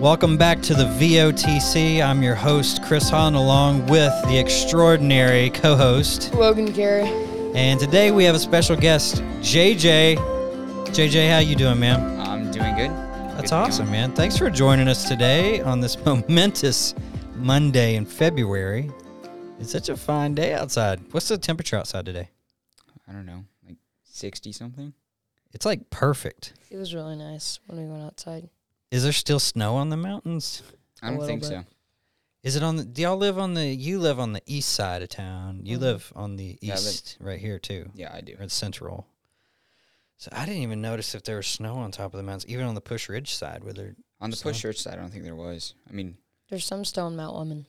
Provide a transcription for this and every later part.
Welcome back to the VOTC. I'm your host, Chris Hahn, along with the extraordinary co host. Logan Carey. And today we have a special guest, JJ. JJ, how you doing, man? I'm doing good. That's Good awesome, man. Thanks for joining us today on this momentous Monday in February. It's such a fine day outside. What's the temperature outside today? I don't know, like 60 something. It's like perfect. It was really nice when we went outside. Is there still snow on the mountains? I don't think bit. so. Is it on the? Do y'all live on the? You live on the east side of town. You Mhm. live on the Yeah, I live- east, right here too, Yeah, I do. or the central. So I didn't even notice if there was snow on top of the mountains, even on the Pusch Ridge side. Where there? On the So- push church side, I don't think there was. I mean, There's some still in Mount Lemmon.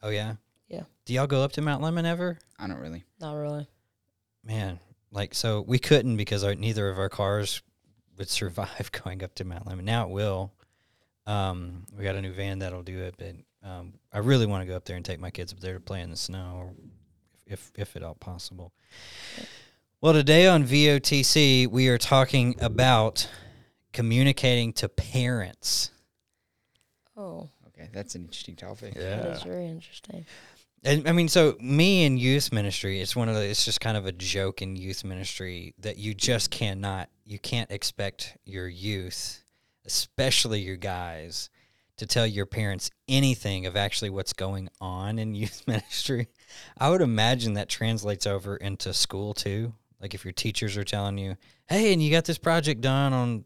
Oh yeah. Yeah. Do y'all go up to Mount Lemmon ever? I don't really. Not really. Man, like so we couldn't because our, neither of our cars would survive going up to Mount Lemmon. Now it will. Um, we got a new van that'll do it, but um, I really want to go up there and take my kids up there to play in the snow, if if at all possible. Well, today on VOTC we are talking about communicating to parents. Oh, Okay, that's an interesting topic. Yeah, that is very interesting. And I mean, so me in youth ministry, it's one of the, it's just kind of a joke in youth ministry that you just cannot, you can't expect your youth, especially your guys, to tell your parents anything of actually what's going on in youth ministry. I would imagine that translates over into school too. Like if your teachers are telling you, hey, and you got this project done on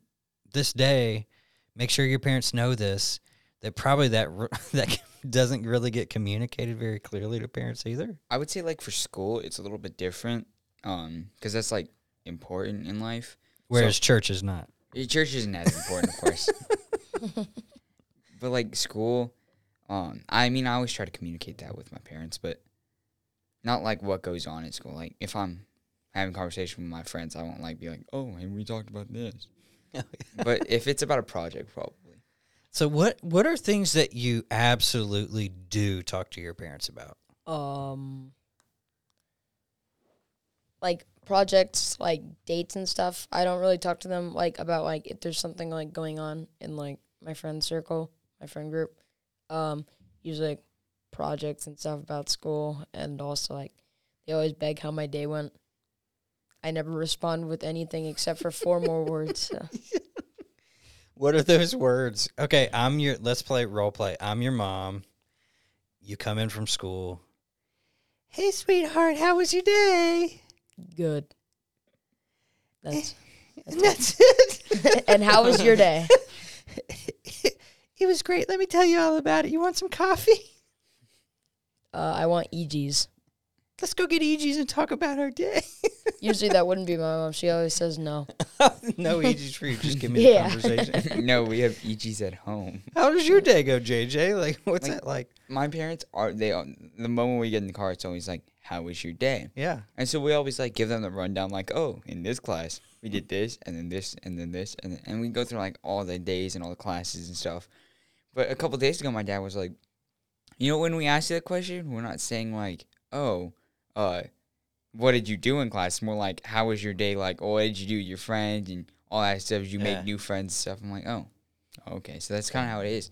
this day, make sure your parents know this. That probably that that doesn't really get communicated very clearly to parents either. I would say like for school, it's a little bit different, um, because that's like important in life. Whereas church is not. Church isn't as important, of course. but like school, um, I mean, I always try to communicate that with my parents, but not like what goes on at school. Like if I'm having a conversation with my friends, I won't like be like, "Oh, and we talked about this." but if it's about a project, probably. So what what are things that you absolutely do talk to your parents about? Um, like projects, like dates and stuff. I don't really talk to them like about like if there's something like going on in like my friend circle, my friend group. Um, usually like projects and stuff about school, and also like they always beg how my day went. I never respond with anything except for four more words. So. What are those words? Okay, I'm your let's play role play. I'm your mom. You come in from school. Hey sweetheart, how was your day? Good. That's And that's it. and how was your day? it was great. Let me tell you all about it. You want some coffee? Uh, I want Eegees. Let's go get Eegee's and talk about our day. Usually that wouldn't be my mom. She always says no. no Eegee's for you. Just give me the Yeah. conversation. no, we have Eegees at home. How does your day go, JJ? Like, what's Like- that like? My parents are they. The moment we get in the car, it's always like, "How was your day?" Yeah. And so we always like give them the rundown, like, "Oh, in this class we did this, and then this, and then this, and then, and we go through like all the days and all the classes and stuff." But a couple days ago, my dad was like, "You know, when we ask you that question, we're not saying like, oh, uh, what did you do in class? It's more like, how was your day? Like, oh, what did you do with your friends and all that stuff? Did you Yeah. make new friends and stuff?" I'm like, "Oh, okay." So that's kind of how it is,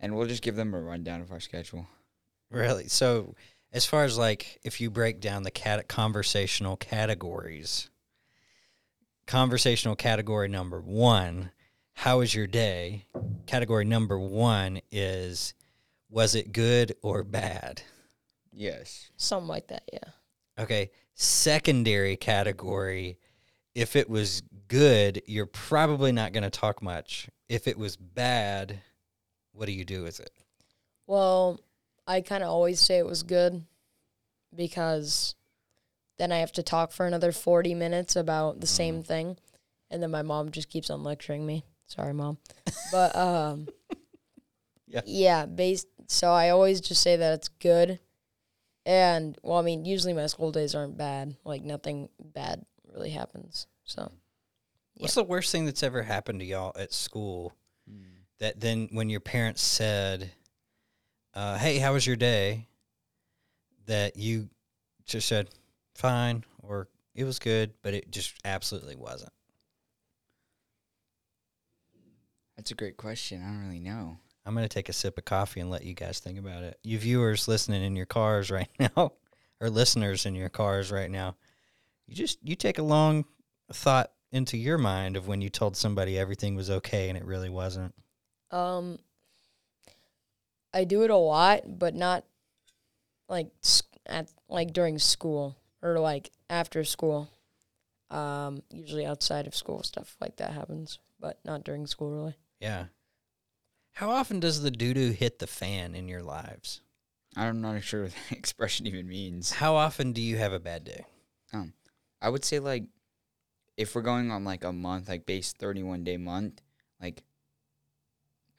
and we'll just give them a rundown of our schedule. Really? So, as far as like, if you break down the cat- conversational categories, conversational category number one, how was your day? Category number one is, was it good or bad? Yes. Something like that, yeah. Okay. Secondary category, if it was good, you're probably not going to talk much. If it was bad, what do you do with it? Well, I kind of always say it was good because then I have to talk for another 40 minutes about the same thing. And then my mom just keeps on lecturing me. Sorry, mom. But, um, Yeah. yeah, based, so I always just say that it's good. And, well, I mean, usually my school days aren't bad. Like, nothing bad really happens. So, What's the worst thing that's ever happened to y'all at school that then when your parents said, uh, "Hey, how was your day?" that you just said, "Fine," or "It was good," but it just absolutely wasn't. That's a great question. I don't really know. I'm gonna take a sip of coffee and let you guys think about it. You viewers listening in your cars right now, or listeners in your cars right now, you just you take a long thought into your mind of when you told somebody everything was okay and it really wasn't. Um, I do it a lot, but not like at like during school or like after school. Um, usually outside of school, stuff like that happens, but not during school really. Yeah. How often does the doo doo hit the fan in your lives? I'm not sure what that expression even means. How often do you have a bad day? Um, I would say like if we're going on like a month, like base thirty one day month, like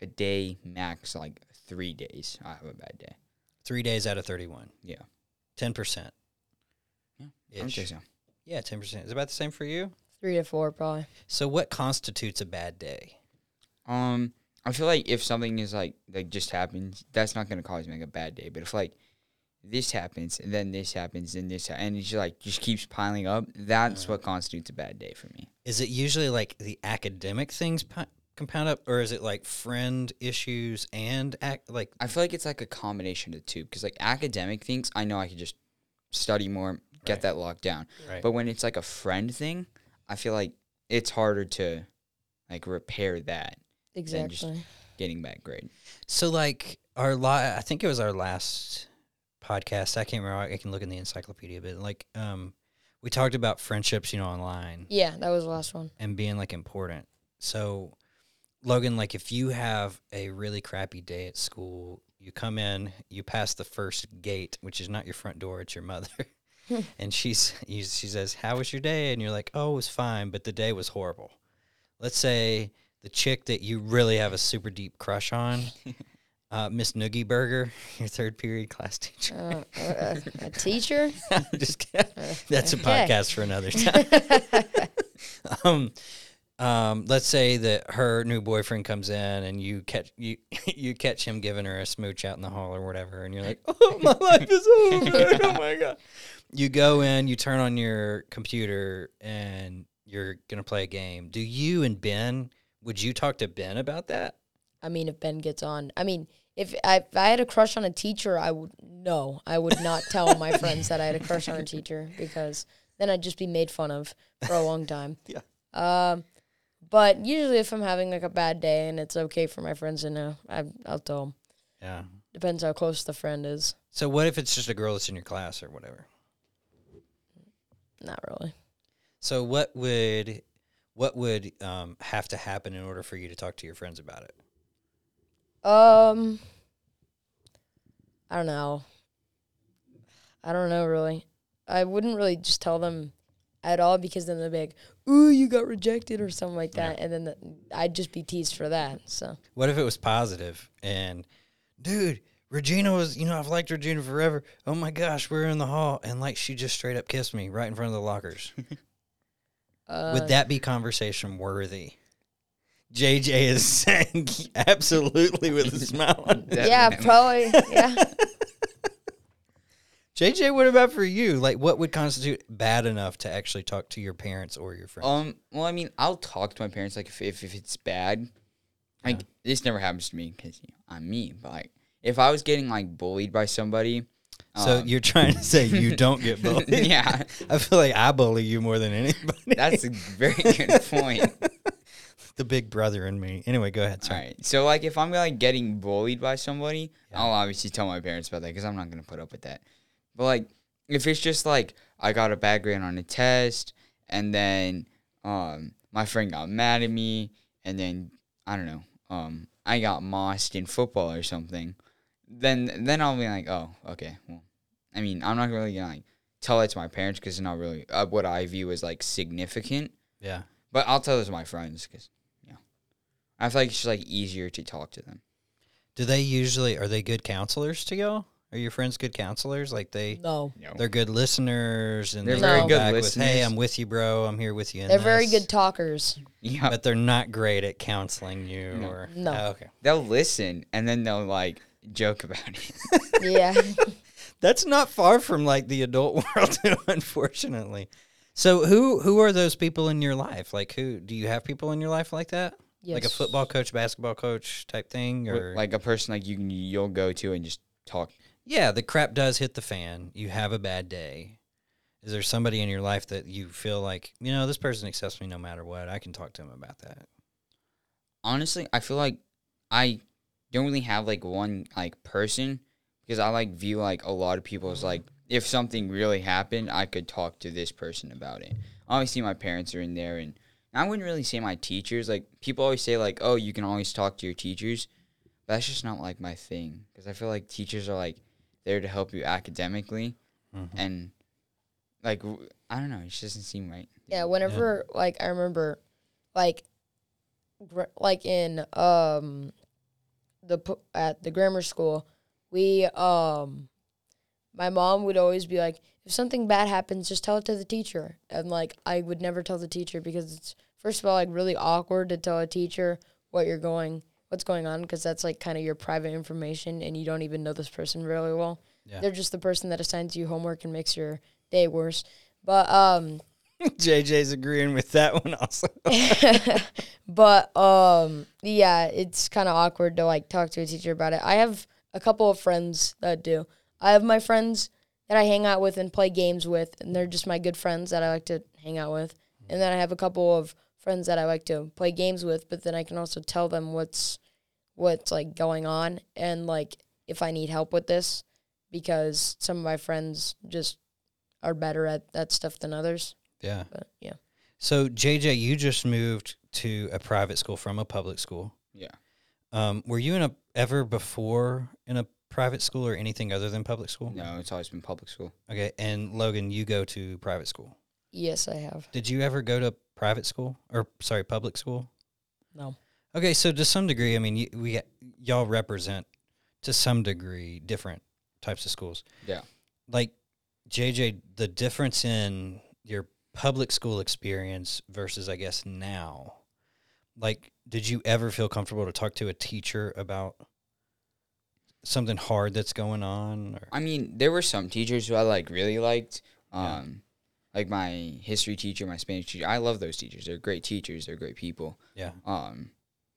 a day max like three days. I have a bad day. Three days out of 31. Yeah. 10%. Yeah, I would say so. Yeah, 10%. Is it about the same for you? Three to four probably. So, what constitutes a bad day? Um, I feel like if something is like like just happens, that's not gonna cause me like a bad day. But if like this happens and then this happens and this ha- and it's just like just keeps piling up, that's what constitutes a bad day for me. Is it usually like the academic things pi- compound up, or is it like friend issues and act like I feel like it's like a combination of the two because like academic things, I know I could just study more, get Right. that locked down. right? But when it's like a friend thing, I feel like it's harder to like repair that Exactly. getting back grade. so, like our la- I think it was our last podcast. I can't remember. I can look in the encyclopedia, but like um, we talked about friendships, you know, online. Yeah, that was the last one. and being like important. So, Logan, like if you have a really crappy day at school, you come in, you pass the first gate, which is not your front door, it's your mother. and she's she says, "How was your day?" and you're like, "Oh, it was fine, but the day was horrible." Let's say the chick that you really have a super deep crush on, uh, Miss Noogie Burger, your third period class teacher. Uh, a, a teacher. I'm just kidding. That's a Okay. podcast for another time. um, um, let's say that her new boyfriend comes in and you catch you you catch him giving her a smooch out in the hall or whatever, and you're like, "Oh, my life is over! Oh my god!" You go in, you turn on your computer, and you're gonna play a game. Do you and Ben? Would you talk to Ben about that? I mean, if Ben gets on, I mean, if I, if I had a crush on a teacher, I would no, I would not tell my friends that I had a crush on a teacher because then I'd just be made fun of for a long time. Yeah. Um, but usually, if I'm having like a bad day and it's okay for my friends to know, I, I'll tell them. Yeah. Depends how close the friend is. So what if it's just a girl that's in your class or whatever? Not really. So what would what would um, have to happen in order for you to talk to your friends about it? Um, I don't know. I don't know really. I wouldn't really just tell them at all because then they'd be like, "Ooh, you got rejected" or something like that, and then the, I'd just be teased for that. So What if it was positive and, dude, Regina was, you know, I've liked Regina forever. Oh my gosh, we're in the hall and like she just straight up kissed me right in front of the lockers. uh, would that be conversation worthy? JJ is saying absolutely with a smile on his yeah, probably yeah. JJ, what about for you? Like, what would constitute bad enough to actually talk to your parents or your friends? Um. Well, I mean, I'll talk to my parents like if if, if it's bad. Like this never happens to me because you know, I'm me. But like if I was getting like bullied by somebody. So um, you're trying to say you don't get bullied? yeah, I feel like I bully you more than anybody. that's a very good point. the big brother in me. Anyway, go ahead. All Sorry. right. So like if I'm like getting bullied by somebody, Yeah. I'll obviously tell my parents about that because I'm not gonna put up with that. But like if it's just like I got a bad grade on a test and then um my friend got mad at me and then I don't know um I got mossed in football or something, then then I'll be like oh okay well I mean I'm not really gonna like tell it to my parents because it's not really uh, what I view as like significant. Yeah. But I'll tell it to my friends because, you know, I feel like it's just like easier to talk to them. Do they usually are they good counselors to you? Are your friends good counselors? Like they No, they're good listeners and They're they very come good back with, Hey. I'm with you, bro. I'm here with you. in they're very good talkers. Yeah, but they're not great at counseling you. No. Or No. Oh, okay, they'll listen and then they'll like joke about it. yeah, that's not far from like the adult world, unfortunately. So who who are those people in your life? Like who do you have people in your life like that? Yes. like a football coach, basketball coach type thing, or like a person like you can you'll go to and just talk. yeah, the crap does hit the fan. You have a bad day. Is there somebody in your life that you feel like you know this person accepts me no matter what? I can talk to him about that. Honestly, I feel like I don't really have like one like person because I like view like a lot of people as like if something really happened, I could talk to this person about it. Obviously, my parents are in there, and I wouldn't really say my teachers. Like people always say like, oh, you can always talk to your teachers. But that's just not like my thing because I feel like teachers are like there to help you academically Mhm. and like I don't know, it just doesn't seem right. Yeah, whenever like I remember, like, gr- like in um, the at the grammar school, we um, my mom would always be like, if something bad happens, just tell it to the teacher, and like I would never tell the teacher because it's first of all like really awkward to tell a teacher what you're going, what's going on, because that's like kind of your private information, and you don't even know this person really well. Yeah. They're just the person that assigns you homework and makes your day worse. But um, JJ's agreeing with that one also. but um yeah it's kind of awkward to like talk to a teacher about it. I have a couple of friends that do. I have my friends that i hang out with and play games with and they're just my good friends that i like to hang out with. And then i have a couple of friends that i like to play games with but then i can also tell them what's what's like going on and like if i need help with this because some of my friends just are better at that stuff than others yeah. but yeah So JJ, you just moved to a private school from a public school. Yeah. Um, were you in a ever before in a private school or anything other than public school? No, it's always been public school. Okay, and Logan, you go to private school. yes i have Did you ever go to private school or sorry, public school? no Okay, so to some degree, I mean, y- we y'all represent to some degree different types of schools. Yeah. Like JJ, the difference in your public school experience versus, I guess, now. Like, did you ever feel comfortable to talk to a teacher about something hard that's going on? Or I mean, there were some teachers who I like really liked. Yeah. Um, like my history teacher, my Spanish teacher. I love those teachers. They're great teachers. They're great people. yeah, Um,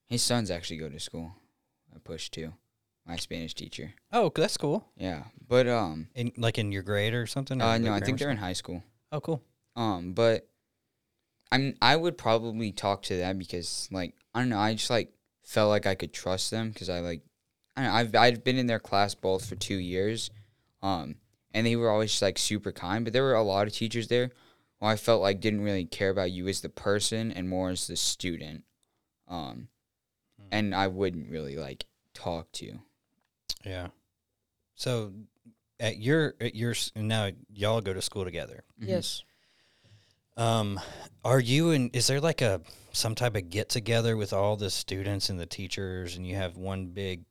his sons actually go to school. I Pusch too. My Spanish teacher. oh, that's cool. Yeah, but um, In like in your grade or something? or uh, no, I think they're in high school. Oh, cool. Um, but I'm I would probably talk to them because like I don't know I just like felt like I could trust them because I like I don't know I've I've been in their class both for two years, um, and they were always just like super kind. But there were a lot of teachers there who I felt like didn't really care about you as the person and more as the student, um, Hmm. and I wouldn't really like talk to. Yeah. So at your at your now y'all go to school together. Mhm. yes Um, are you and is there like a some type of get together with all the students and the teachers, and you have one big?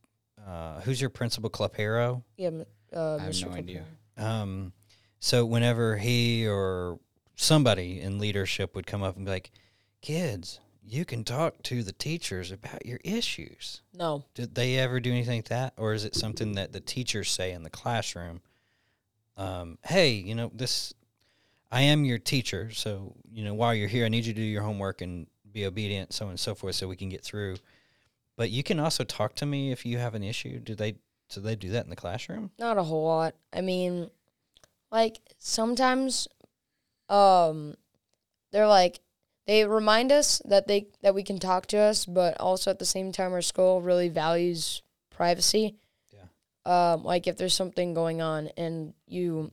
Uh, who's your principal, Clapero? Yeah, uh, I have Mr. no idea. Um, so whenever he or somebody in leadership would come up and be like, "Kids, you can talk to the teachers about your issues." No, Did they ever do anything like that, or is it something that the teachers say in the classroom? Um, hey, you know this. I am your teacher, so you know while you're here, I need you to do your homework and be obedient, so on and so forth, so we can get through. But you can also talk to me if you have an issue. Do they? Do they do that in the classroom? not a whole lot. I mean, like sometimes, um, they're like they remind us that they that we can talk to us, but also at the same time, our school really values privacy. Yeah. Um, like if there's something going on and you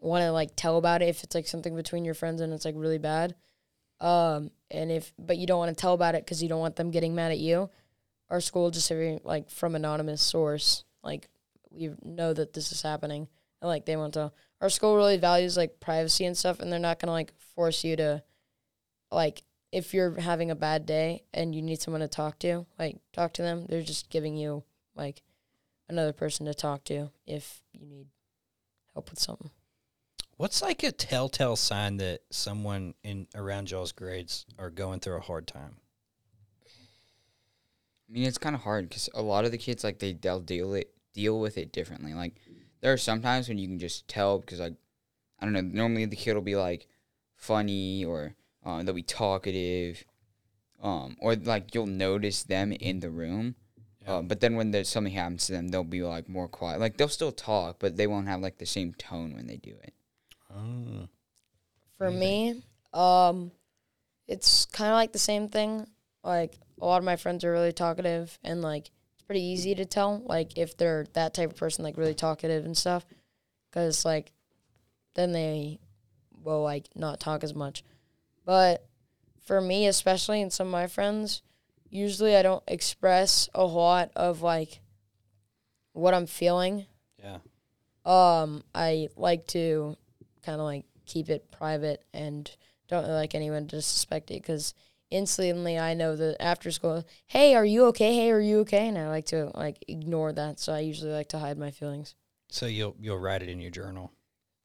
want to like tell about it, if it's like something between your friends and it's like really bad, um, and if but you don't want to tell about it because you don't want them getting mad at you, our school just every like from anonymous source, like we know that this is happening and like they want to. Our school really values like privacy and stuff, and they're not gonna like force you to, like if you're having a bad day and you need someone to talk to, like talk to them. They're just giving you like another person to talk to if you need help with something. What's like a telltale sign that someone in around y'all's grades are going through a hard time? I mean, it's kind of hard because a lot of the kids like they they'll deal it deal with it differently. Like there are sometimes when you can just tell because like I don't know. Normally the kid will be like funny or uh, they'll be talkative, um, or like you'll notice them in the room. Yeah. Uh, but then when there's something happens to them, they'll be like more quiet. Like they'll still talk, but they won't have like the same tone when they do it. For me, um, it's kind of like the same thing. Like a lot of my friends are really talkative, and like it's pretty easy to tell, like if they're that type of person, like really talkative and stuff, because like then they will like not talk as much. But for me, especially and some of my friends, usually I don't express a lot of like what I'm feeling Yeah. um, I like to kind of like keep it private and don't really like anyone to suspect it because instantly I know that after school, hey, are you okay? Hey, are you okay? And I like to like ignore that, so I usually like to hide my feelings. So you'll you'll write it in your journal.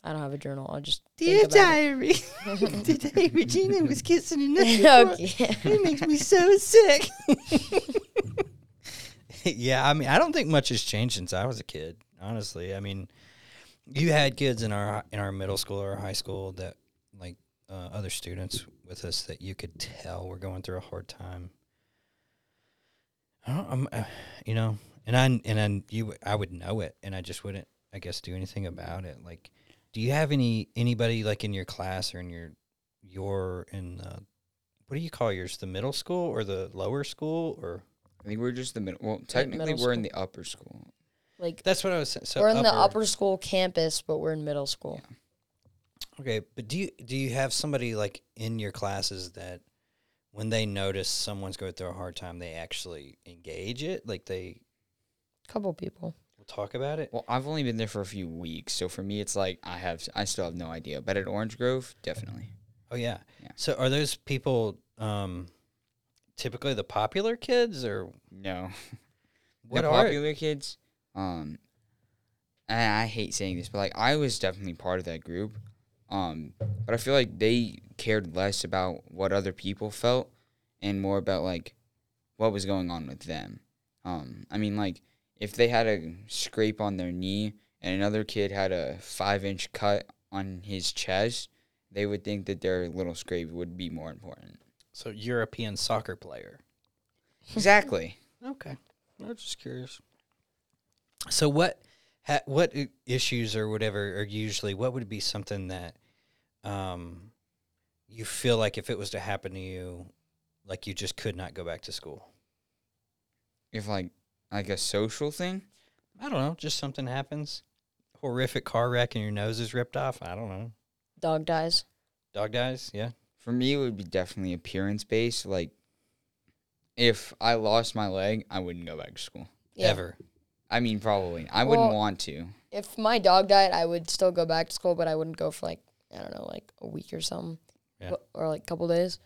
I don't have a journal. I'll just think about diary, today Regina was kissing it. okay. It makes me so sick. yeah, I mean, I don't think much has changed since I was a kid. Honestly, I mean, you had kids in our in our middle school or high school that like uh, other students with us that you could tell were going through a hard time. I don't, I'm, uh, you know, and I and I you I would know it, and I just wouldn't, I guess, do anything about it. Like, do you have any anybody like in your class or in your your in the what do you call yours? The middle school or the lower school or I think we're just the middle. Well, technically middle we're in the upper school. Like that's what I was saying. So we're in the upper school campus, but we're in middle school. Okay, but do you do you have somebody like in your classes that when they notice someone's going through a hard time, they actually engage it? Like they Couple people. will talk about it? Well, I've only been there for a few weeks, so for me, it's like I have, I still have no idea. But at Orange Grove, definitely. Oh yeah. Yeah. So are those people um typically the popular kids or No, what the are popular kids. Um, and I hate saying this, but like I was definitely part of that group. Um, but I feel like they cared less about what other people felt and more about like what was going on with them. Um, I mean, like if they had a scrape on their knee and another kid had a five inch cut on his chest, they would think that their little scrape would be more important. so European soccer player? Exactly. Okay. I'm just curious. So what ha, what issues or whatever are usually what would be something that um you feel like if it was to happen to you like you just could not go back to school? If like like a social thing, I don't know, just something happens. Horrific car wreck and your nose is ripped off. I don't know. Dog dies. Dog dies, yeah. For me, it would be definitely appearance based. Like, if I lost my leg, I wouldn't go back to school. Yeah. Ever. I mean, probably. I wouldn't want to. If my dog died, I would still go back to school, but I wouldn't go for like I don't know, like a week or something, Yeah. Or like a couple days.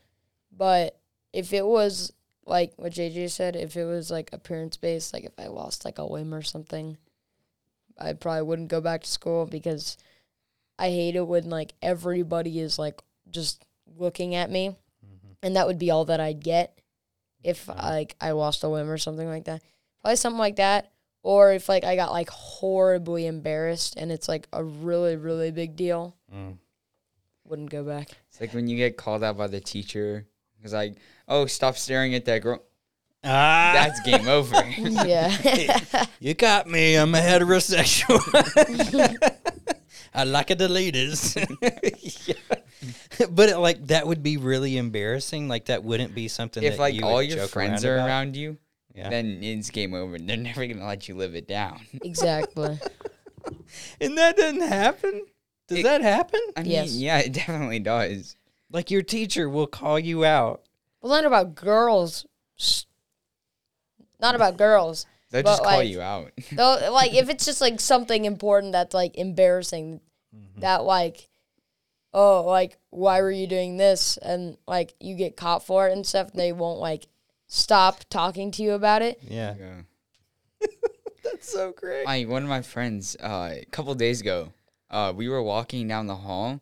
But if it was like what JJ said, if it was like appearance based, like if I lost like a limb or something, I probably wouldn't go back to school because I hate it when like everybody is like just looking at me, and that would be all that I'd get if Mhm. like I lost a limb or something like that. Probably something like that. Or if like I got like horribly embarrassed and it's like a really really big deal, Mm. wouldn't go back. It's like when you get called out by the teacher. It's like, oh, stop staring at that girl. Ah, That's game over. yeah. you got me. I'm a heterosexual. I like a deleters. yeah. But it, like that would be really embarrassing. Like that wouldn't be something if that like you all would your friends around are about. around you, Yeah. then it's game over. They're never gonna let you live it down. exactly. and that doesn't happen. Does It- that happen? I mean, Yes. yeah, it definitely does. Like your teacher will call you out. Well, not about girls. S- Not about girls. They'll just call like- you out. Though, like if it's just like something important that's like embarrassing, mm-hmm. that like, oh, like why were you doing this? And like you get caught for it and stuff. They won't like stop talking to you about it. Yeah. yeah. That's so great. I one of my friends uh, a couple days ago, uh, we were walking down the hall,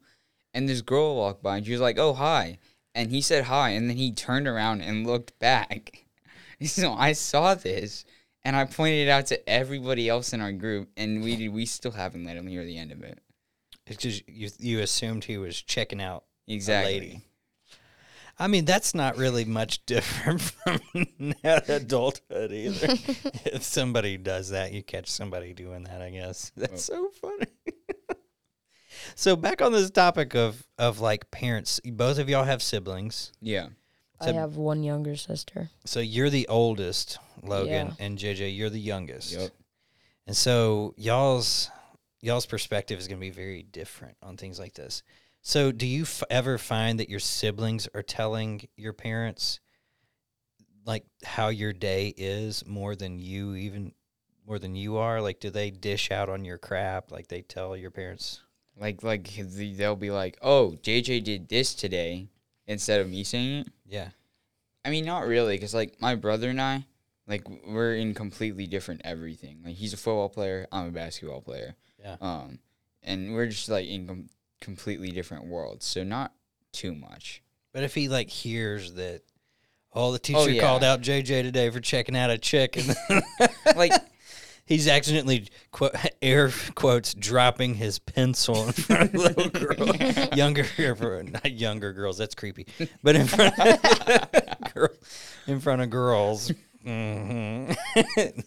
and this girl walked by, and she was like, "Oh hi," and he said hi, and then he turned around and looked back. so I saw this, and I pointed it out to everybody else in our group, and we did, we still haven't let him hear the end of it. It's because you you assumed he was checking out Exactly. A lady. I mean, that's not really much different from adulthood either. if somebody does that, you catch somebody doing that, I guess. That's so funny. so back on this topic of of like parents, both of y'all have siblings. Yeah. I So- have one younger sister. So you're the oldest, Logan, Yeah. and JJ, you're the youngest. Yep. And so y'all's y'all's perspective is going to be very different on things like this. So do you f- ever find that your siblings are telling your parents like how your day is more than you even more than you are? Like do they dish out on your crap like they tell your parents? Like like they'll be like, "Oh, JJ did this today," instead of me saying it. Yeah. I mean, not really, because like my brother and I, like we're in completely different everything. Like he's a football player, I'm a basketball player. Yeah. Um, and we're just like in com- completely different worlds, so not too much. But if he like hears that oh the teacher yeah. called out JJ today for checking out a chick and Like He's accidentally quote, air quotes dropping his pencil in front of little girl, younger not younger girls. That's creepy, but in front of girl, in front of girls. hmm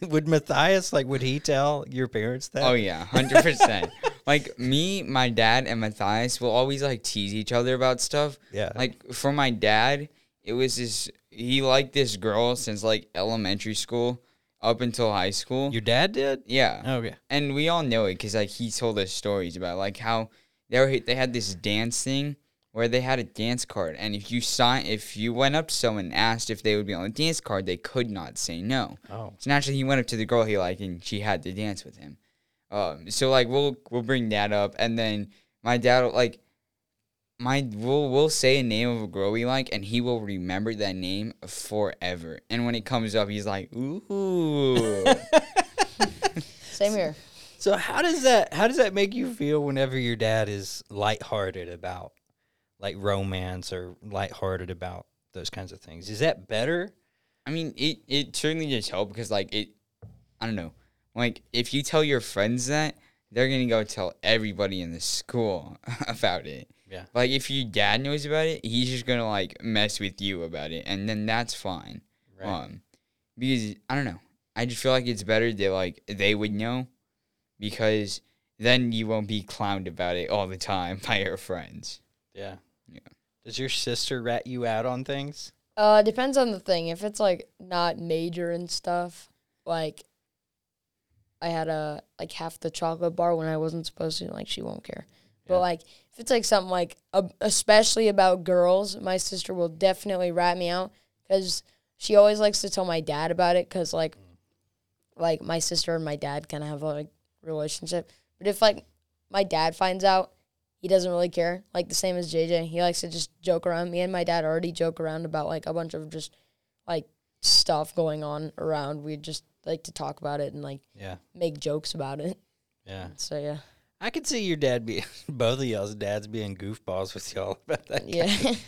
would Matthias like? Would he tell your parents that? Oh yeah, hundred percent. Like me, my dad, and Matthias will always like tease each other about stuff. yeah. Like for my dad, it was this. He liked this girl since like elementary school up until high school. your dad did. yeah, Oh yeah. and we all know it because like he told us stories about like how they were they had this dance thing where they had a dance card, and if you sign, if you went up to someone and asked if they would be on the dance card, they could not say no. Oh. So naturally, he went up to the girl he liked, and she had to dance with him. Um, so like we'll we'll bring that up, and then my dad will, like my we'll we'll say a name of a girl we like, and he will remember that name forever. And when it comes up, he's like, "Ooh." Same here. So how does that how does that make you feel whenever your dad is lighthearted about like romance or lighthearted about those kinds of things? Is that better? I mean, it it certainly just helped because like it, I don't know, like if you tell your friends that, they're gonna go tell everybody in the school about it. Yeah. Like if your dad knows about it, he's just gonna like mess with you about it, and then that's fine. Um, because I don't know, I just feel like it's better that like they would know, because then you won't be clowned about it all the time by your friends. Yeah. Yeah. Does your sister rat you out on things? Uh, depends on the thing. If it's like not major and stuff, like I had a like half the chocolate bar when I wasn't supposed to, like she won't care. Yeah. But like if it's like something like uh, especially about girls, my sister will definitely rat me out because she always likes to tell my dad about it because like like my sister and my dad kind of have a like relationship. But if like my dad finds out, he doesn't really care. Like the same as JJ, he likes to just joke around. Me and my dad already joke around about like a bunch of just like stuff going on around. We just like to talk about it and like Yeah. make jokes about it. Yeah. So yeah, I could see your dad be both of y'all's dads being goofballs with y'all about that. yeah.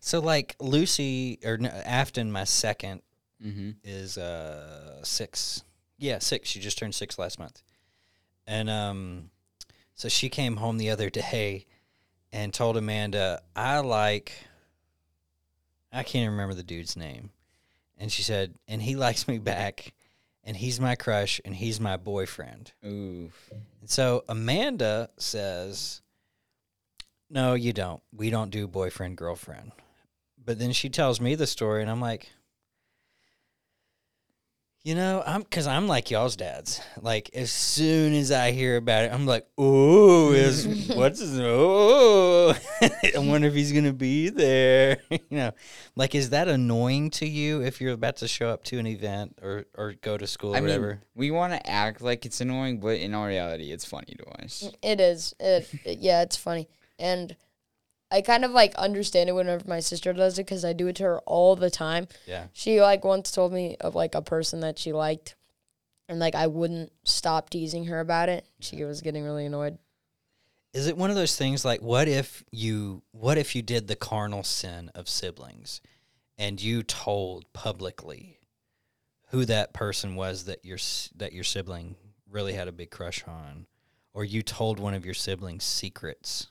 So like Lucy or no, Afton, my second Mm-hmm. is uh six. Yeah, six. She just turned six last month. And um so she came home the other day and told Amanda, I like I can't even remember the dude's name. And she said, and he likes me back and he's my crush and he's my boyfriend. Ooh. And so Amanda says, No, you don't. We don't do boyfriend, girlfriend. But then she tells me the story, and I'm like, You know, I'm because I'm like y'all's dads. Like, as soon as I hear about it, I'm like, Oh, is what's his Oh, I wonder if he's going to be there. you know, like, is that annoying to you if you're about to show up to an event or, or go to school or I mean, whatever? we want to act like it's annoying, but in all reality, it's funny to us. It is. It, it- yeah, it's funny. And I kind of like understand it whenever my sister does it because I do it to her all the time. yeah. She like once told me of like a person that she liked, and like I wouldn't stop teasing her about it. She was getting really annoyed. Is it one of those things like what if you what if you did the carnal sin of siblings and you told publicly who that person was that your that your sibling really had a big crush on or you told one of your siblings secrets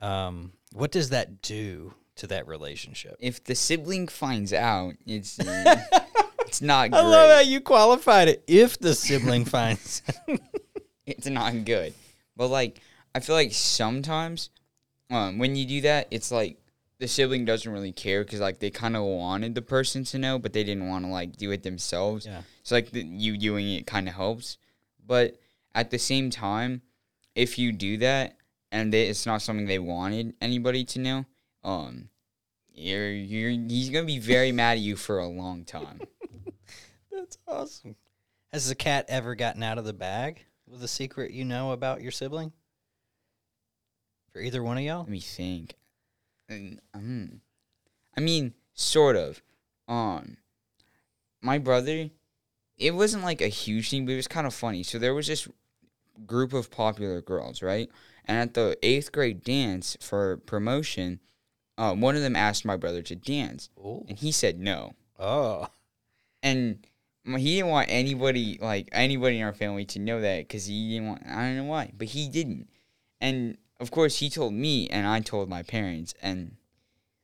um what does that do to that relationship. If the sibling finds out, it's uh, it's not great. I love how you qualified it. If the sibling finds, it's not good. But like, I feel like sometimes, um, when you do that, it's like the sibling doesn't really care because like they kind of wanted the person to know, but they didn't want to like do it themselves. yeah, So like the, you doing it kind of helps, but at the same time, if you do that and they, it's not something they wanted anybody to know, um, you're you're he's gonna be very mad at you for a long time. that's awesome. Has the cat ever gotten out of the bag with a secret you know about your sibling? For either one of y'all? Let me think. And, um, I mean, sort of. Um, my brother, it wasn't like a huge thing, but it was kind of funny. So there was this group of popular girls, right? And at the eighth grade dance for promotion, uh, one of them asked my brother to dance, Oh, and he said no. oh, And he didn't want anybody, like anybody in our family, to know that because he didn't want. I don't know why, but he didn't. And of course, he told me, and I told my parents, and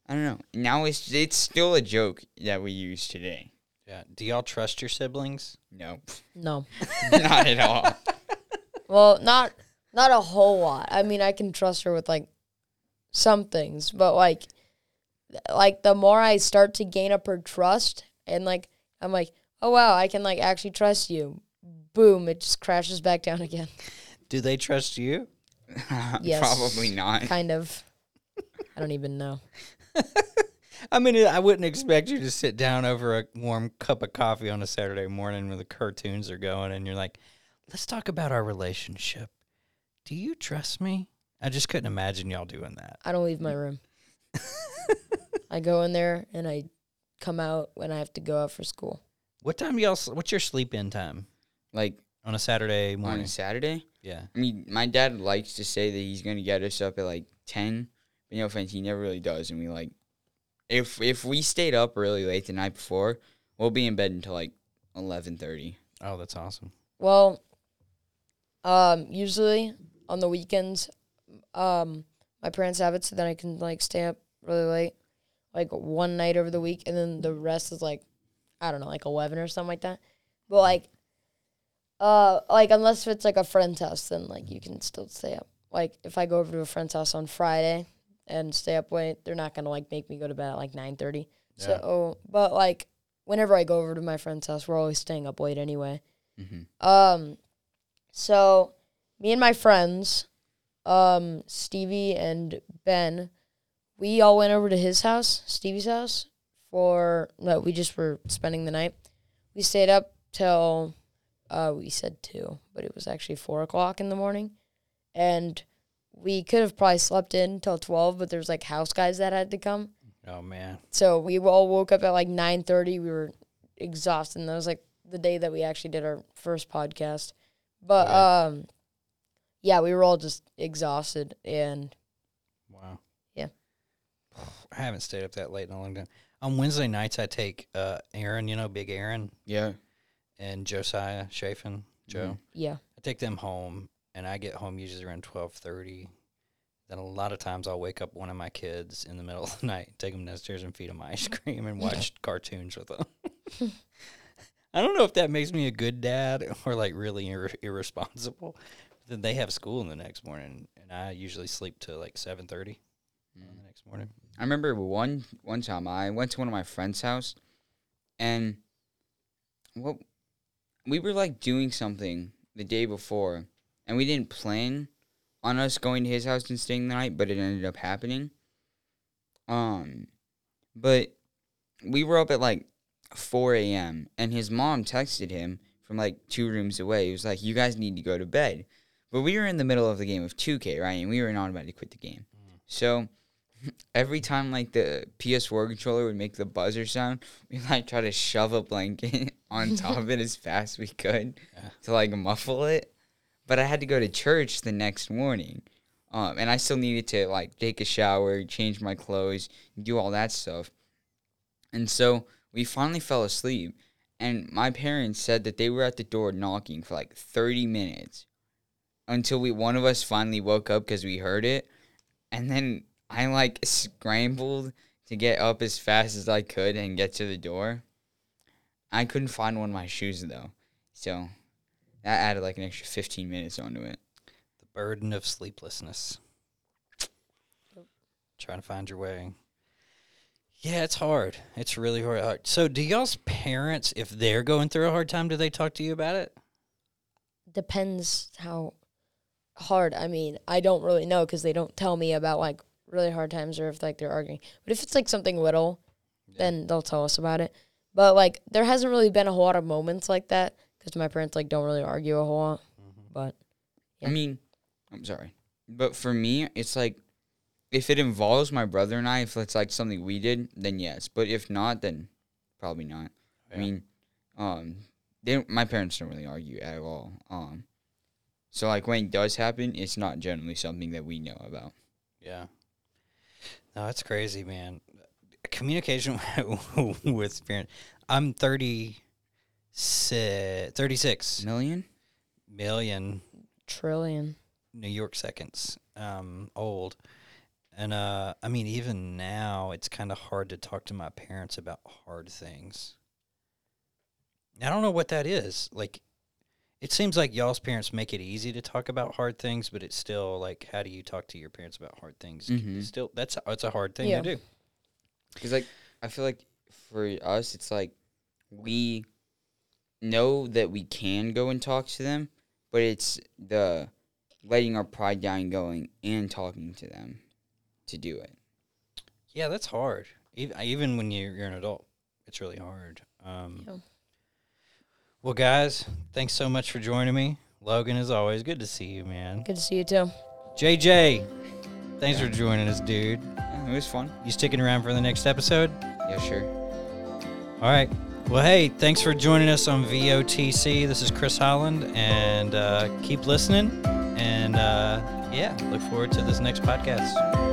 I don't know. Now it's it's still a joke that we use today. yeah. Do y'all trust your siblings? No, No. not at all. Well, not not a whole lot. I mean, I can trust her with like some things, but like like the more I start to gain up her trust and like I'm like, "Oh wow, I can like actually trust you." Boom, it just crashes back down again. Do they trust you? Yes. Probably not. Kind of. I don't even know. I mean, I wouldn't expect you to sit down over a warm cup of coffee on a Saturday morning when the cartoons are going and you're like, let's talk about our relationship. Do you trust me? I just couldn't imagine y'all doing that. I don't leave my room. I go in there and I come out when I have to go out for school. What time do y'all, s- what's your sleep in time Like on a Saturday on morning? a Saturday. Yeah. I mean, my dad likes to say that he's gonna get us up at like ten, but no offense, he never really does. And we like, if if we stayed up really late the night before, we'll be in bed until like eleven thirty. Oh, that's awesome. Well, um, usually on the weekends, um, my parents have it so then I can like stay up really late, like one night over the week, and then the rest is like, I don't know, like eleven or something like that. But like, uh, like unless it's like a friend's house, then like you can still stay up. Like if I go over to a friend's house on Friday and stay up late, they're not gonna like make me go to bed at like nine thirty. Yeah. So, but like whenever I go over to my friend's house, we're always staying up late anyway. Mm-hmm. Um, so me and my friends, um, Stevie and Ben, we all went over to his house, Stevie's house, for no, we just were spending the night. We stayed up till uh, we said two, but it was actually four o'clock in the morning, and we could have probably slept in till twelve, but there's like house guys that had to come. Oh, man. So we all woke up at like nine thirty. We were exhausted. And that was like the day that we actually did our first podcast. But Okay. um, yeah, we were all just exhausted, and Wow. Yeah. I haven't stayed up that late in a long time. On Wednesday nights, I take uh, Aaron, you know, Big Aaron, Yeah. and Josiah Chafin, Joe. yeah, I take them home, and I get home usually around twelve thirty. Then a lot of times I'll wake up one of my kids in the middle of the night, take them downstairs and feed them ice cream and watch cartoons with them. I don't know if that makes me a good dad or like really ir- irresponsible. Then they have school in the next morning, and I usually sleep till like seven thirty the next morning. I remember one one time I went to one of my friend's house, and what we were like doing something the day before, and we didn't plan on us going to his house and staying the night, but it ended up happening. Um, but we were up at like four a.m. and his mom texted him from like two rooms away. He was like, "You guys need to go to bed." But we were in the middle of the game of 2K, right? And we were not about to quit the game. So every time like the PS4 controller would make the buzzer sound, we like try to shove a blanket on top of it as fast as we could Yeah. to like muffle it. But I had to go to church the next morning. Um, and I still needed to like take a shower, change my clothes, do all that stuff. And so we finally fell asleep. And my parents said that they were at the door knocking for like 30 minutes until we one of us finally woke up because we heard it. And then I like scrambled to get up as fast as I could and get to the door. I couldn't find one of my shoes though, so that added like an extra 15 minutes onto it. The burden of sleeplessness. Trying to find your way. Yeah, it's hard. It's really hard. hard. So, do y'all's parents, if they're going through a hard time, do they talk to you about it? Depends how hard. I mean, I don't really know because they don't tell me about like really hard times or if like they're arguing. But if it's like something little, then they'll tell us about it. But like there hasn't really been a whole lot of moments like that because my parents like don't really argue a whole lot. But I mean, I'm sorry, but for me, it's like if it involves my brother and I, if it's like something we did, then yes. But if not, then probably not. I mean, um, they don't- my parents don't really argue at all. Um, so like when it does happen, it's not generally something that we know about. Yeah. No, that's crazy, man. Communication with parents. I'm 30, 36 Million? million trillion. New York seconds um, old. And uh, I mean, even now, it's kind of hard to talk to my parents about hard things. I don't know what that is. Like, it seems like y'all's parents make it easy to talk about hard things, but it's still like, how do you talk to your parents about hard things? Mhm. Still, that's it's a hard thing Yeah. to do. Because like I feel like for us, it's like we know that we can go and talk to them, but it's the letting our pride down, and going and talking to them to do it. Yeah, that's hard. Even, even when you're, you're an adult, it's really hard. Um, Yeah. Well, guys, thanks so much for joining me. Logan, as always, good to see you, man. Good to see you too. JJ, thanks for joining us, dude. Yeah, it was fun. You sticking around for the next episode? Yeah, sure. All right. Well, hey, thanks for joining us on VOTC. This is Chris Holland, and uh, keep listening. And uh, yeah, look forward to this next podcast.